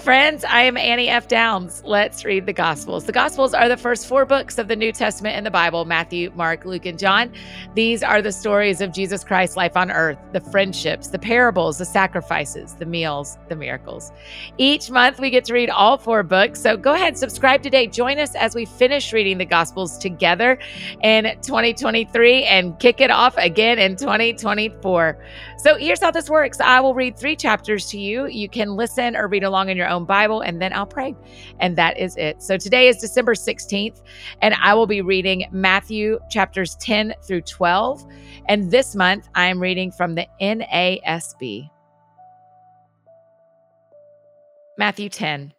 friends. I am Annie F. Downs. Let's read the Gospels. The Gospels are the first four books of the New Testament in the Bible Matthew, Mark, Luke, and John. These are the stories of Jesus Christ's life on earth, the friendships, the parables, the sacrifices, the meals, the miracles. Each month we get to read all four books. So go ahead, subscribe today. Join us as we finish reading the Gospels together in 2023 and kick it off again in 2024. So here's how this works I will read three chapters to you. You can listen or read along in your own Bible, and then I'll pray. And that is it. So today is December 16th, and I will be reading Matthew chapters 10 through 12. And this month, I am reading from the NASB. Matthew 10.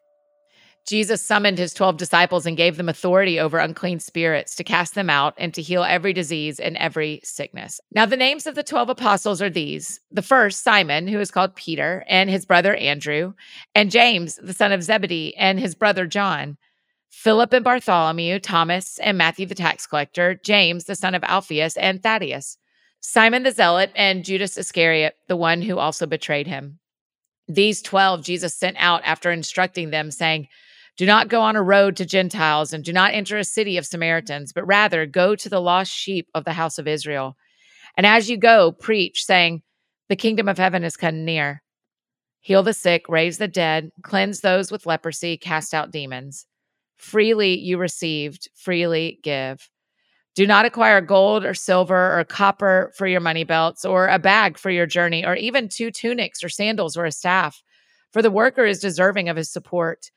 Jesus summoned his 12 disciples and gave them authority over unclean spirits to cast them out and to heal every disease and every sickness. Now, the names of the 12 apostles are these the first, Simon, who is called Peter, and his brother Andrew, and James, the son of Zebedee, and his brother John, Philip and Bartholomew, Thomas and Matthew the tax collector, James, the son of Alphaeus, and Thaddaeus, Simon the zealot, and Judas Iscariot, the one who also betrayed him. These 12 Jesus sent out after instructing them, saying, do not go on a road to Gentiles and do not enter a city of Samaritans, but rather go to the lost sheep of the house of Israel. And as you go, preach, saying, The kingdom of heaven is come near. Heal the sick, raise the dead, cleanse those with leprosy, cast out demons. Freely you received, freely give. Do not acquire gold or silver or copper for your money belts, or a bag for your journey, or even two tunics or sandals or a staff, for the worker is deserving of his support.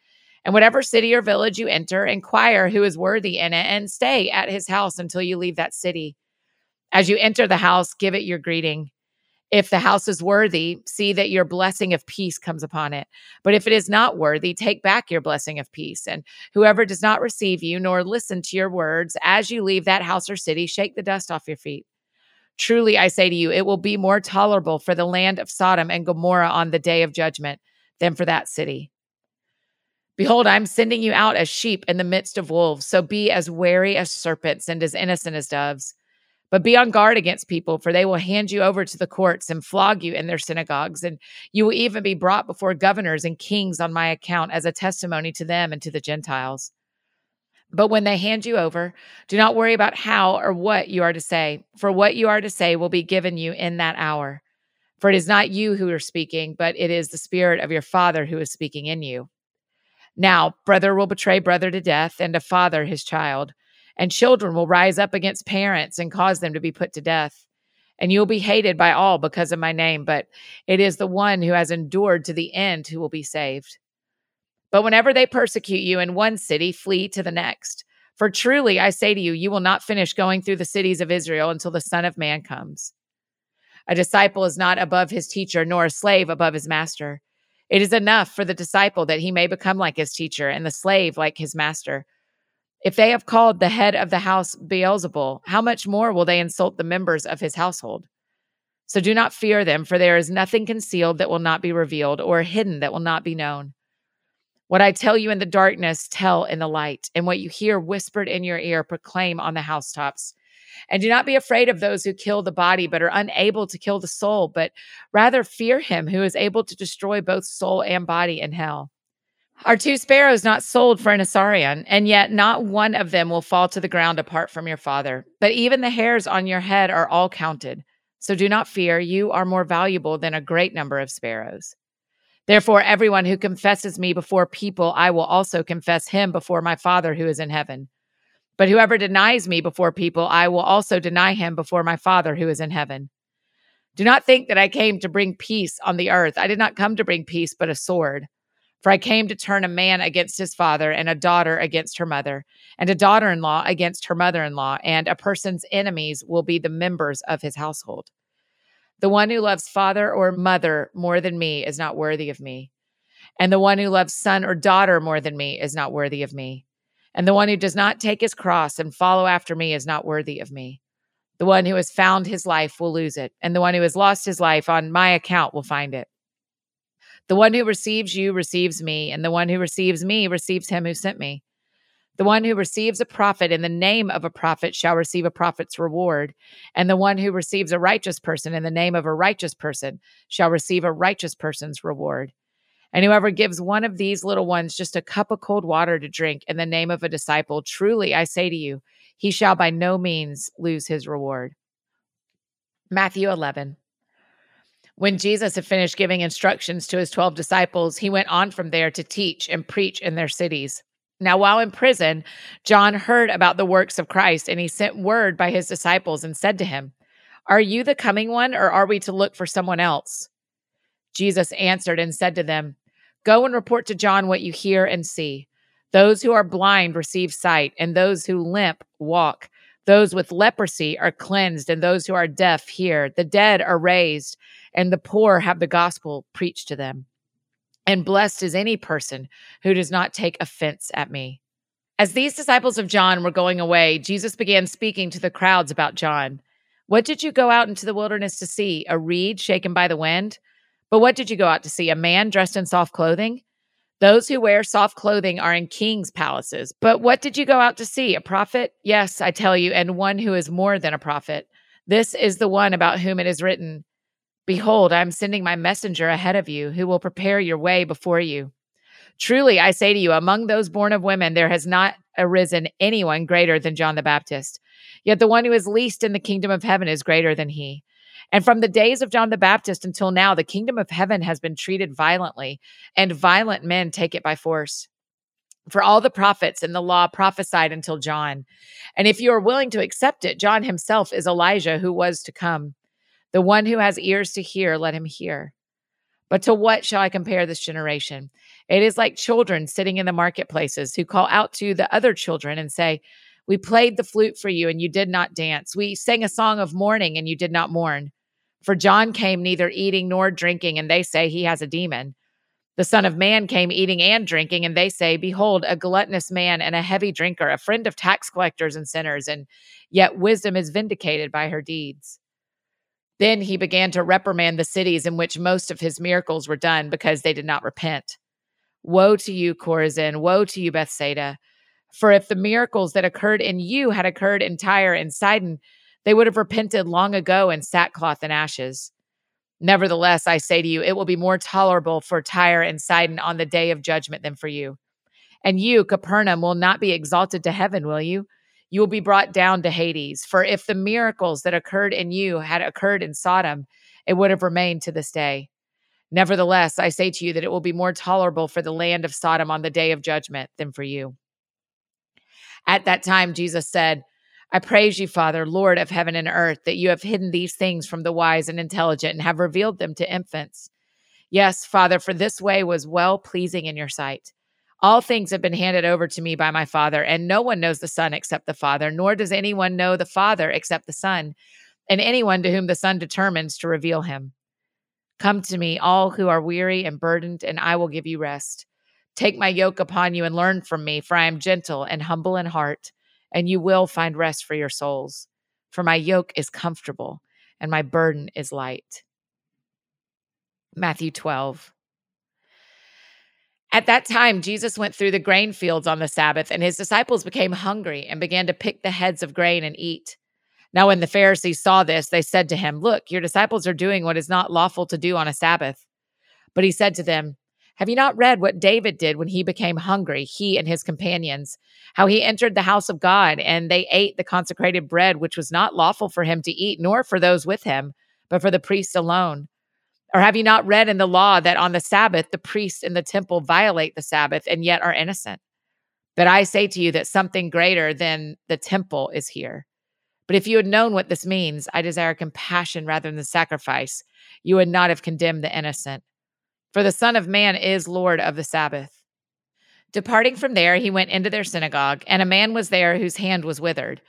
And whatever city or village you enter, inquire who is worthy in it and stay at his house until you leave that city. As you enter the house, give it your greeting. If the house is worthy, see that your blessing of peace comes upon it. But if it is not worthy, take back your blessing of peace. And whoever does not receive you nor listen to your words as you leave that house or city, shake the dust off your feet. Truly, I say to you, it will be more tolerable for the land of Sodom and Gomorrah on the day of judgment than for that city. Behold, I'm sending you out as sheep in the midst of wolves. So be as wary as serpents and as innocent as doves. But be on guard against people, for they will hand you over to the courts and flog you in their synagogues. And you will even be brought before governors and kings on my account as a testimony to them and to the Gentiles. But when they hand you over, do not worry about how or what you are to say, for what you are to say will be given you in that hour. For it is not you who are speaking, but it is the Spirit of your Father who is speaking in you. Now, brother will betray brother to death, and a father his child. And children will rise up against parents and cause them to be put to death. And you will be hated by all because of my name, but it is the one who has endured to the end who will be saved. But whenever they persecute you in one city, flee to the next. For truly I say to you, you will not finish going through the cities of Israel until the Son of Man comes. A disciple is not above his teacher, nor a slave above his master. It is enough for the disciple that he may become like his teacher and the slave like his master. If they have called the head of the house Beelzebul, how much more will they insult the members of his household? So do not fear them, for there is nothing concealed that will not be revealed, or hidden that will not be known. What I tell you in the darkness, tell in the light, and what you hear whispered in your ear, proclaim on the housetops. And do not be afraid of those who kill the body, but are unable to kill the soul, but rather fear him who is able to destroy both soul and body in hell. Are two sparrows not sold for an assarion? And yet not one of them will fall to the ground apart from your father. But even the hairs on your head are all counted. So do not fear, you are more valuable than a great number of sparrows. Therefore, everyone who confesses me before people, I will also confess him before my Father who is in heaven. But whoever denies me before people, I will also deny him before my Father who is in heaven. Do not think that I came to bring peace on the earth. I did not come to bring peace, but a sword. For I came to turn a man against his father, and a daughter against her mother, and a daughter in law against her mother in law, and a person's enemies will be the members of his household. The one who loves father or mother more than me is not worthy of me. And the one who loves son or daughter more than me is not worthy of me. And the one who does not take his cross and follow after me is not worthy of me. The one who has found his life will lose it, and the one who has lost his life on my account will find it. The one who receives you receives me, and the one who receives me receives him who sent me. The one who receives a prophet in the name of a prophet shall receive a prophet's reward, and the one who receives a righteous person in the name of a righteous person shall receive a righteous person's reward. And whoever gives one of these little ones just a cup of cold water to drink in the name of a disciple, truly I say to you, he shall by no means lose his reward. Matthew 11. When Jesus had finished giving instructions to his 12 disciples, he went on from there to teach and preach in their cities. Now, while in prison, John heard about the works of Christ, and he sent word by his disciples and said to him, Are you the coming one, or are we to look for someone else? Jesus answered and said to them, Go and report to John what you hear and see. Those who are blind receive sight, and those who limp walk. Those with leprosy are cleansed, and those who are deaf hear. The dead are raised, and the poor have the gospel preached to them. And blessed is any person who does not take offense at me. As these disciples of John were going away, Jesus began speaking to the crowds about John. What did you go out into the wilderness to see? A reed shaken by the wind? But what did you go out to see? A man dressed in soft clothing? Those who wear soft clothing are in kings' palaces. But what did you go out to see? A prophet? Yes, I tell you, and one who is more than a prophet. This is the one about whom it is written Behold, I am sending my messenger ahead of you, who will prepare your way before you. Truly, I say to you, among those born of women, there has not arisen anyone greater than John the Baptist. Yet the one who is least in the kingdom of heaven is greater than he. And from the days of John the Baptist until now, the kingdom of heaven has been treated violently, and violent men take it by force. For all the prophets and the law prophesied until John. And if you are willing to accept it, John himself is Elijah who was to come. The one who has ears to hear, let him hear. But to what shall I compare this generation? It is like children sitting in the marketplaces who call out to the other children and say, We played the flute for you and you did not dance. We sang a song of mourning and you did not mourn. For John came neither eating nor drinking, and they say he has a demon. The Son of Man came eating and drinking, and they say, Behold, a gluttonous man and a heavy drinker, a friend of tax collectors and sinners, and yet wisdom is vindicated by her deeds. Then he began to reprimand the cities in which most of his miracles were done because they did not repent. Woe to you, Chorazin! Woe to you, Bethsaida! For if the miracles that occurred in you had occurred in Tyre and Sidon, they would have repented long ago in sackcloth and ashes. Nevertheless, I say to you, it will be more tolerable for Tyre and Sidon on the day of judgment than for you. And you, Capernaum, will not be exalted to heaven, will you? you will be brought down to Hades. For if the miracles that occurred in you had occurred in Sodom, it would have remained to this day. Nevertheless, I say to you that it will be more tolerable for the land of Sodom on the day of judgment than for you. At that time, Jesus said, I praise you, Father, Lord of heaven and earth, that you have hidden these things from the wise and intelligent and have revealed them to infants. Yes, Father, for this way was well pleasing in your sight. All things have been handed over to me by my Father, and no one knows the Son except the Father, nor does anyone know the Father except the Son, and anyone to whom the Son determines to reveal him. Come to me, all who are weary and burdened, and I will give you rest. Take my yoke upon you and learn from me, for I am gentle and humble in heart, and you will find rest for your souls. For my yoke is comfortable, and my burden is light. Matthew 12. At that time, Jesus went through the grain fields on the Sabbath, and his disciples became hungry and began to pick the heads of grain and eat. Now, when the Pharisees saw this, they said to him, Look, your disciples are doing what is not lawful to do on a Sabbath. But he said to them, Have you not read what David did when he became hungry, he and his companions? How he entered the house of God, and they ate the consecrated bread, which was not lawful for him to eat, nor for those with him, but for the priests alone. Or have you not read in the law that on the Sabbath the priests in the temple violate the Sabbath and yet are innocent? But I say to you that something greater than the temple is here. But if you had known what this means, I desire compassion rather than sacrifice, you would not have condemned the innocent. For the Son of Man is Lord of the Sabbath. Departing from there, he went into their synagogue, and a man was there whose hand was withered.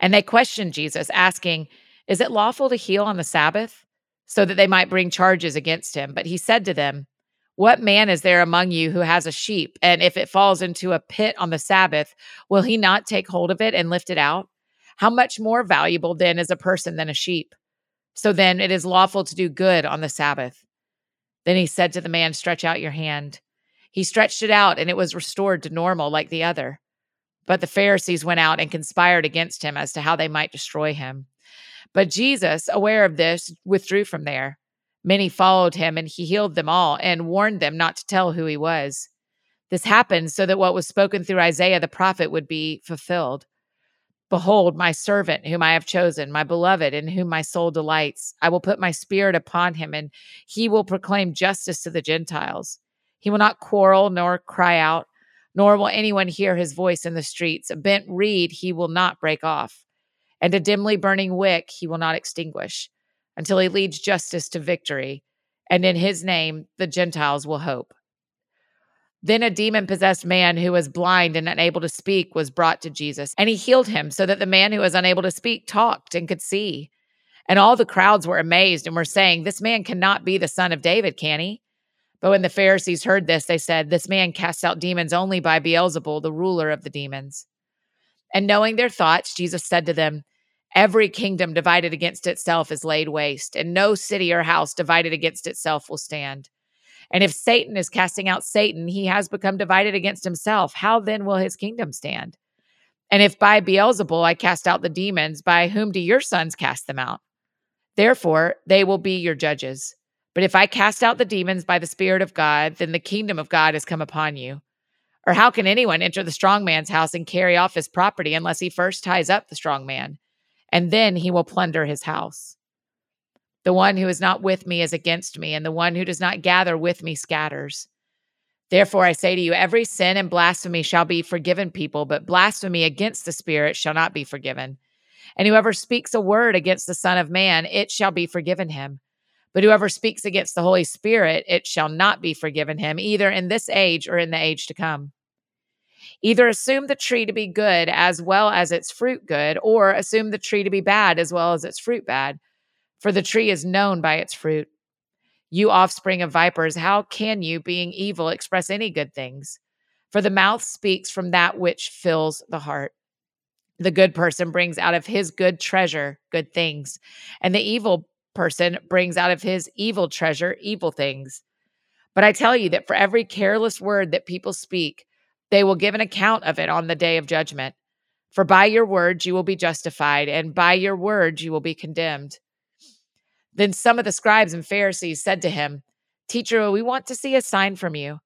And they questioned Jesus, asking, Is it lawful to heal on the Sabbath? so that they might bring charges against him. But he said to them, What man is there among you who has a sheep, and if it falls into a pit on the Sabbath, will he not take hold of it and lift it out? How much more valuable then is a person than a sheep? So then it is lawful to do good on the Sabbath. Then he said to the man, Stretch out your hand. He stretched it out, and it was restored to normal like the other. But the Pharisees went out and conspired against him as to how they might destroy him. But Jesus, aware of this, withdrew from there. Many followed him, and he healed them all and warned them not to tell who he was. This happened so that what was spoken through Isaiah the prophet would be fulfilled. Behold, my servant, whom I have chosen, my beloved, in whom my soul delights. I will put my spirit upon him, and he will proclaim justice to the Gentiles. He will not quarrel nor cry out, nor will anyone hear his voice in the streets. A bent reed he will not break off, and a dimly burning wick he will not extinguish, until he leads justice to victory, and in his name the Gentiles will hope. Then a demon possessed man who was blind and unable to speak was brought to Jesus, and he healed him so that the man who was unable to speak talked and could see. And all the crowds were amazed and were saying, This man cannot be the son of David, can he? But when the Pharisees heard this, they said, This man casts out demons only by Beelzebul, the ruler of the demons. And knowing their thoughts, Jesus said to them, Every kingdom divided against itself is laid waste, and no city or house divided against itself will stand. And if Satan is casting out Satan, he has become divided against himself. How then will his kingdom stand? And if by Beelzebul I cast out the demons, by whom do your sons cast them out? Therefore, they will be your judges. But if I cast out the demons by the Spirit of God, then the kingdom of God has come upon you. Or how can anyone enter the strong man's house and carry off his property unless he first ties up the strong man? And then he will plunder his house. The one who is not with me is against me, and the one who does not gather with me scatters. Therefore, I say to you, every sin and blasphemy shall be forgiven people, but blasphemy against the Spirit shall not be forgiven. And whoever speaks a word against the Son of Man, it shall be forgiven him. But whoever speaks against the Holy Spirit, it shall not be forgiven him, either in this age or in the age to come. Either assume the tree to be good as well as its fruit good, or assume the tree to be bad as well as its fruit bad for the tree is known by its fruit. You offspring of vipers, how can you, being evil, express any good things? For the mouth speaks from that which fills the heart. The good person brings out of his good treasure good things, and the evil person brings out of his evil treasure evil things. But I tell you that for every careless word that people speak, they will give an account of it on the day of judgment. For by your words you will be justified, and by your words you will be condemned. Then some of the scribes and Pharisees said to him, Teacher, we want to see a sign from you.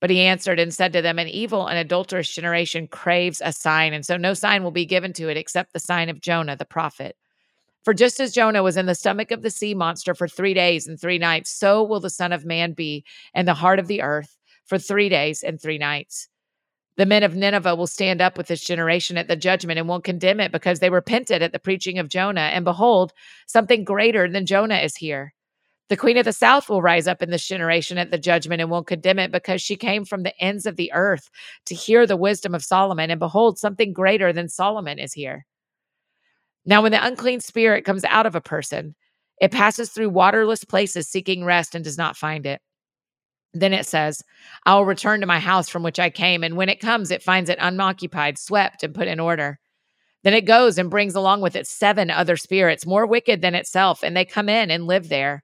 But he answered and said to them, An evil and adulterous generation craves a sign, and so no sign will be given to it except the sign of Jonah the prophet. For just as Jonah was in the stomach of the sea monster for three days and three nights, so will the Son of Man be in the heart of the earth for three days and three nights. The men of Nineveh will stand up with this generation at the judgment and will condemn it because they repented at the preaching of Jonah. And behold, something greater than Jonah is here. The queen of the south will rise up in this generation at the judgment and will condemn it because she came from the ends of the earth to hear the wisdom of Solomon. And behold, something greater than Solomon is here. Now, when the unclean spirit comes out of a person, it passes through waterless places seeking rest and does not find it. Then it says, I will return to my house from which I came. And when it comes, it finds it unoccupied, swept, and put in order. Then it goes and brings along with it seven other spirits, more wicked than itself, and they come in and live there.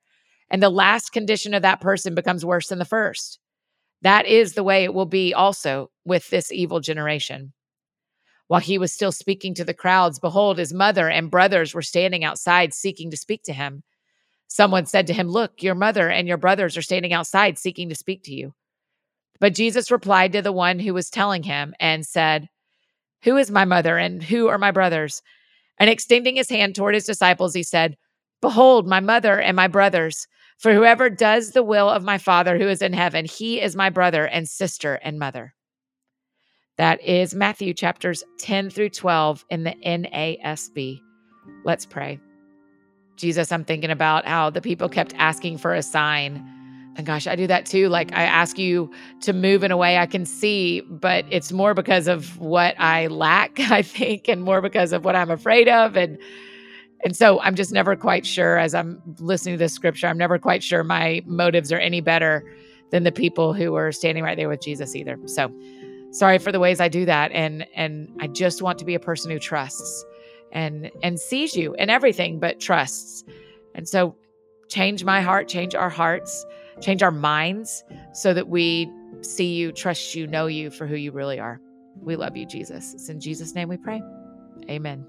And the last condition of that person becomes worse than the first. That is the way it will be also with this evil generation. While he was still speaking to the crowds, behold, his mother and brothers were standing outside seeking to speak to him. Someone said to him, Look, your mother and your brothers are standing outside seeking to speak to you. But Jesus replied to the one who was telling him and said, Who is my mother and who are my brothers? And extending his hand toward his disciples, he said, Behold, my mother and my brothers. For whoever does the will of my Father who is in heaven, he is my brother and sister and mother. That is Matthew chapters 10 through 12 in the NASB. Let's pray. Jesus, I'm thinking about how the people kept asking for a sign. And gosh, I do that too. Like I ask you to move in a way I can see, but it's more because of what I lack, I think, and more because of what I'm afraid of. And and so I'm just never quite sure as I'm listening to this scripture, I'm never quite sure my motives are any better than the people who were standing right there with Jesus either. So sorry for the ways I do that. And and I just want to be a person who trusts and and sees you and everything but trusts. And so change my heart, change our hearts, change our minds so that we see you, trust you, know you for who you really are. We love you, Jesus. It's in Jesus' name we pray. Amen.